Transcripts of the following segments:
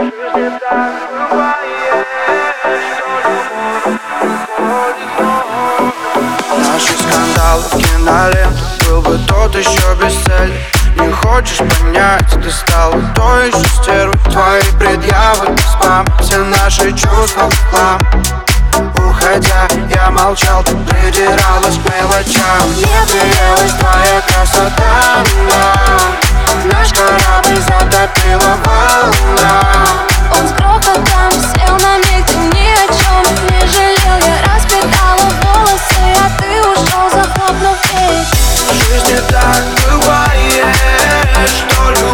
Наши скандалы в киноленту Был бы тот еще бесцельный Не хочешь понять, ты стала той еще стервой. Твои предъявы, спам. Все наши чувства в хлам. Уходя, я молчал, ты придиралась к мелочам. Мне приелась твоя красота, так бывает, что любовь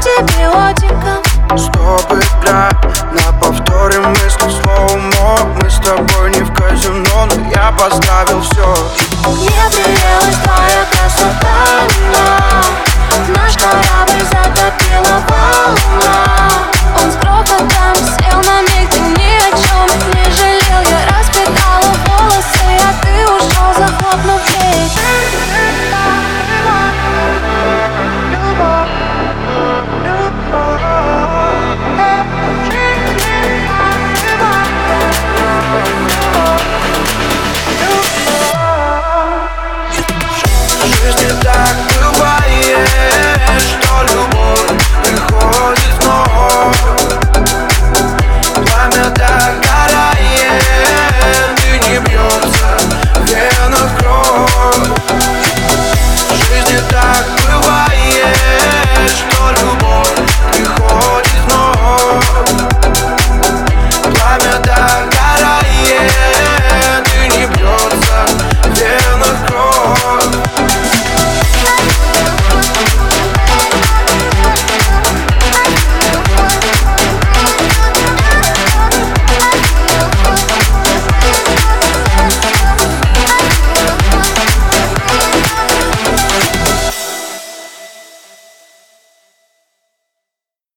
Терапия за баром, но